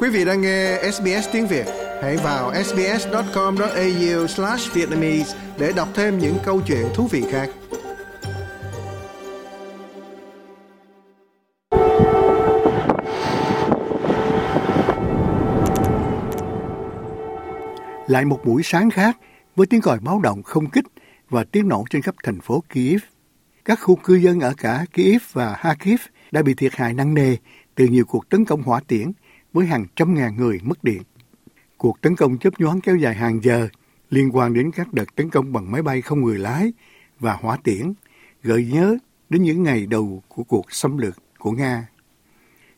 Quý vị đang nghe SBS tiếng Việt, hãy vào sbs.com.au/vietnamese để đọc thêm những câu chuyện thú vị khác. Lại một buổi sáng khác với tiếng còi báo động không kích và tiếng nổ trên khắp thành phố Kiev. Các khu cư dân ở cả Kiev và Kharkiv đã bị thiệt hại nặng nề từ nhiều cuộc tấn công hỏa tiễn với hàng trăm ngàn người mất điện. Cuộc tấn công chớp nhoáng kéo dài hàng giờ liên quan đến các đợt tấn công bằng máy bay không người lái và hỏa tiễn, gợi nhớ đến những ngày đầu của cuộc xâm lược của Nga.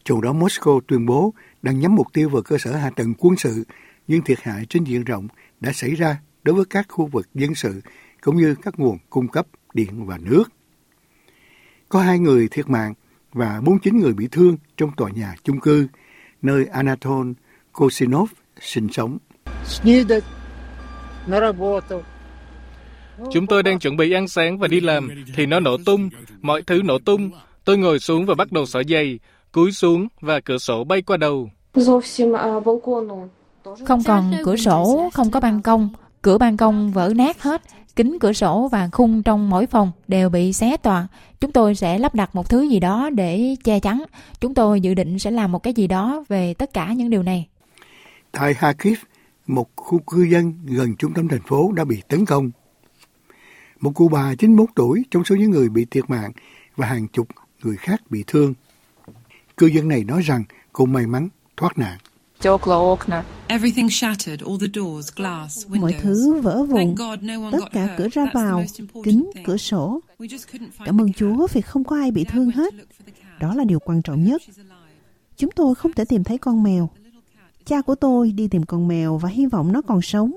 Trong đó Moscow tuyên bố đang nhắm mục tiêu vào cơ sở hạ tầng quân sự, nhưng thiệt hại trên diện rộng đã xảy ra đối với các khu vực dân sự cũng như các nguồn cung cấp điện và nước. Có hai người thiệt mạng và 49 người bị thương trong tòa nhà chung cư nơi Anatol Kosinov sinh sống. Chúng tôi đang chuẩn bị ăn sáng và đi làm thì nó nổ tung, mọi thứ nổ tung. Tôi ngồi xuống và bắt đầu xỏ giày, cúi xuống và cửa sổ bay qua đầu. Không còn cửa sổ, không có ban công, cửa ban công vỡ nát hết, kính cửa sổ và khung trong mỗi phòng đều bị xé toạc. Chúng tôi sẽ lắp đặt một thứ gì đó để che chắn. Chúng tôi dự định sẽ làm một cái gì đó về tất cả những điều này. Tại Kharkiv, một khu cư dân gần trung tâm thành phố đã bị tấn công. Một cụ bà 91 tuổi trong số những người bị thiệt mạng và hàng chục người khác bị thương. Cư dân này nói rằng cô may mắn thoát nạn. Mọi thứ vỡ vụn, tất cả cửa ra vào, kính, cửa sổ. Cảm ơn Chúa vì không có ai bị thương hết. Đó là điều quan trọng nhất. Chúng tôi không thể tìm thấy con mèo. Cha của tôi đi tìm con mèo và hy vọng nó còn sống.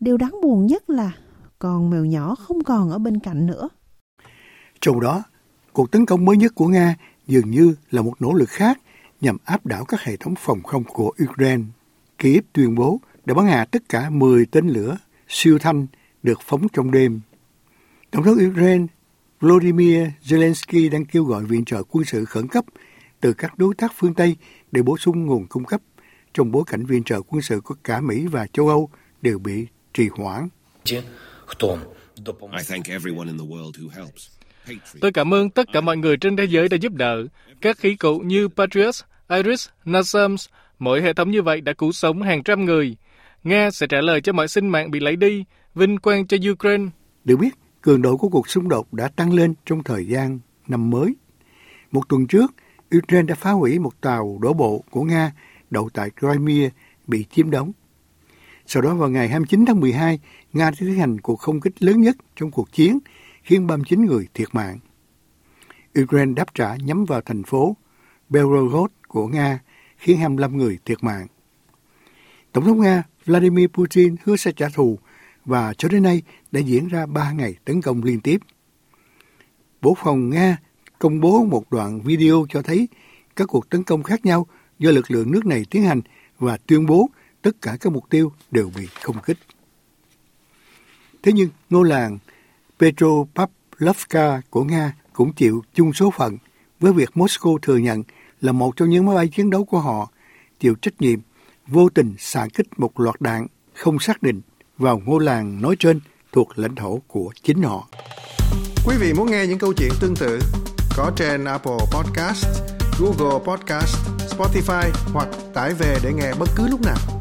Điều đáng buồn nhất là con mèo nhỏ không còn ở bên cạnh nữa. Trong đó, cuộc tấn công mới nhất của Nga dường như là một nỗ lực khác nhằm áp đảo các hệ thống phòng không của Ukraine. Kiev tuyên bố đã bắn hạ tất cả 10 tên lửa siêu thanh được phóng trong đêm. Tổng thống Ukraine Volodymyr Zelensky đang kêu gọi viện trợ quân sự khẩn cấp từ các đối tác phương Tây để bổ sung nguồn cung cấp trong bối cảnh viện trợ quân sự của cả Mỹ và châu Âu đều bị trì hoãn. Tôi cảm ơn tất cả mọi người trên thế giới đã giúp đỡ. Các khí cụ như Patriot, Iris, NASAMS, mỗi hệ thống như vậy đã cứu sống hàng trăm người. Nga sẽ trả lời cho mọi sinh mạng bị lấy đi, vinh quang cho Ukraine. Được biết, cường độ của cuộc xung đột đã tăng lên trong thời gian năm mới. Một tuần trước, Ukraine đã phá hủy một tàu đổ bộ của Nga đậu tại Crimea bị chiếm đóng. Sau đó vào ngày 29 tháng 12, Nga đã tiến hành cuộc không kích lớn nhất trong cuộc chiến, khiến 39 người thiệt mạng. Ukraine đáp trả nhắm vào thành phố Belgorod của Nga, khiến 25 người thiệt mạng. Tổng thống Nga Vladimir Putin hứa sẽ trả thù và cho đến nay đã diễn ra 3 ngày tấn công liên tiếp. Bộ phòng Nga công bố một đoạn video cho thấy các cuộc tấn công khác nhau do lực lượng nước này tiến hành và tuyên bố tất cả các mục tiêu đều bị không kích. Thế nhưng ngôi làng Petropavlovka của Nga cũng chịu chung số phận với việc Moscow thừa nhận là một trong những máy bay chiến đấu của họ chịu trách nhiệm vô tình xạ kích một loạt đạn không xác định vào ngôi làng nói trên thuộc lãnh thổ của chính họ. Quý vị muốn nghe những câu chuyện tương tự có trên Apple Podcast, Google Podcast, Spotify hoặc tải về để nghe bất cứ lúc nào.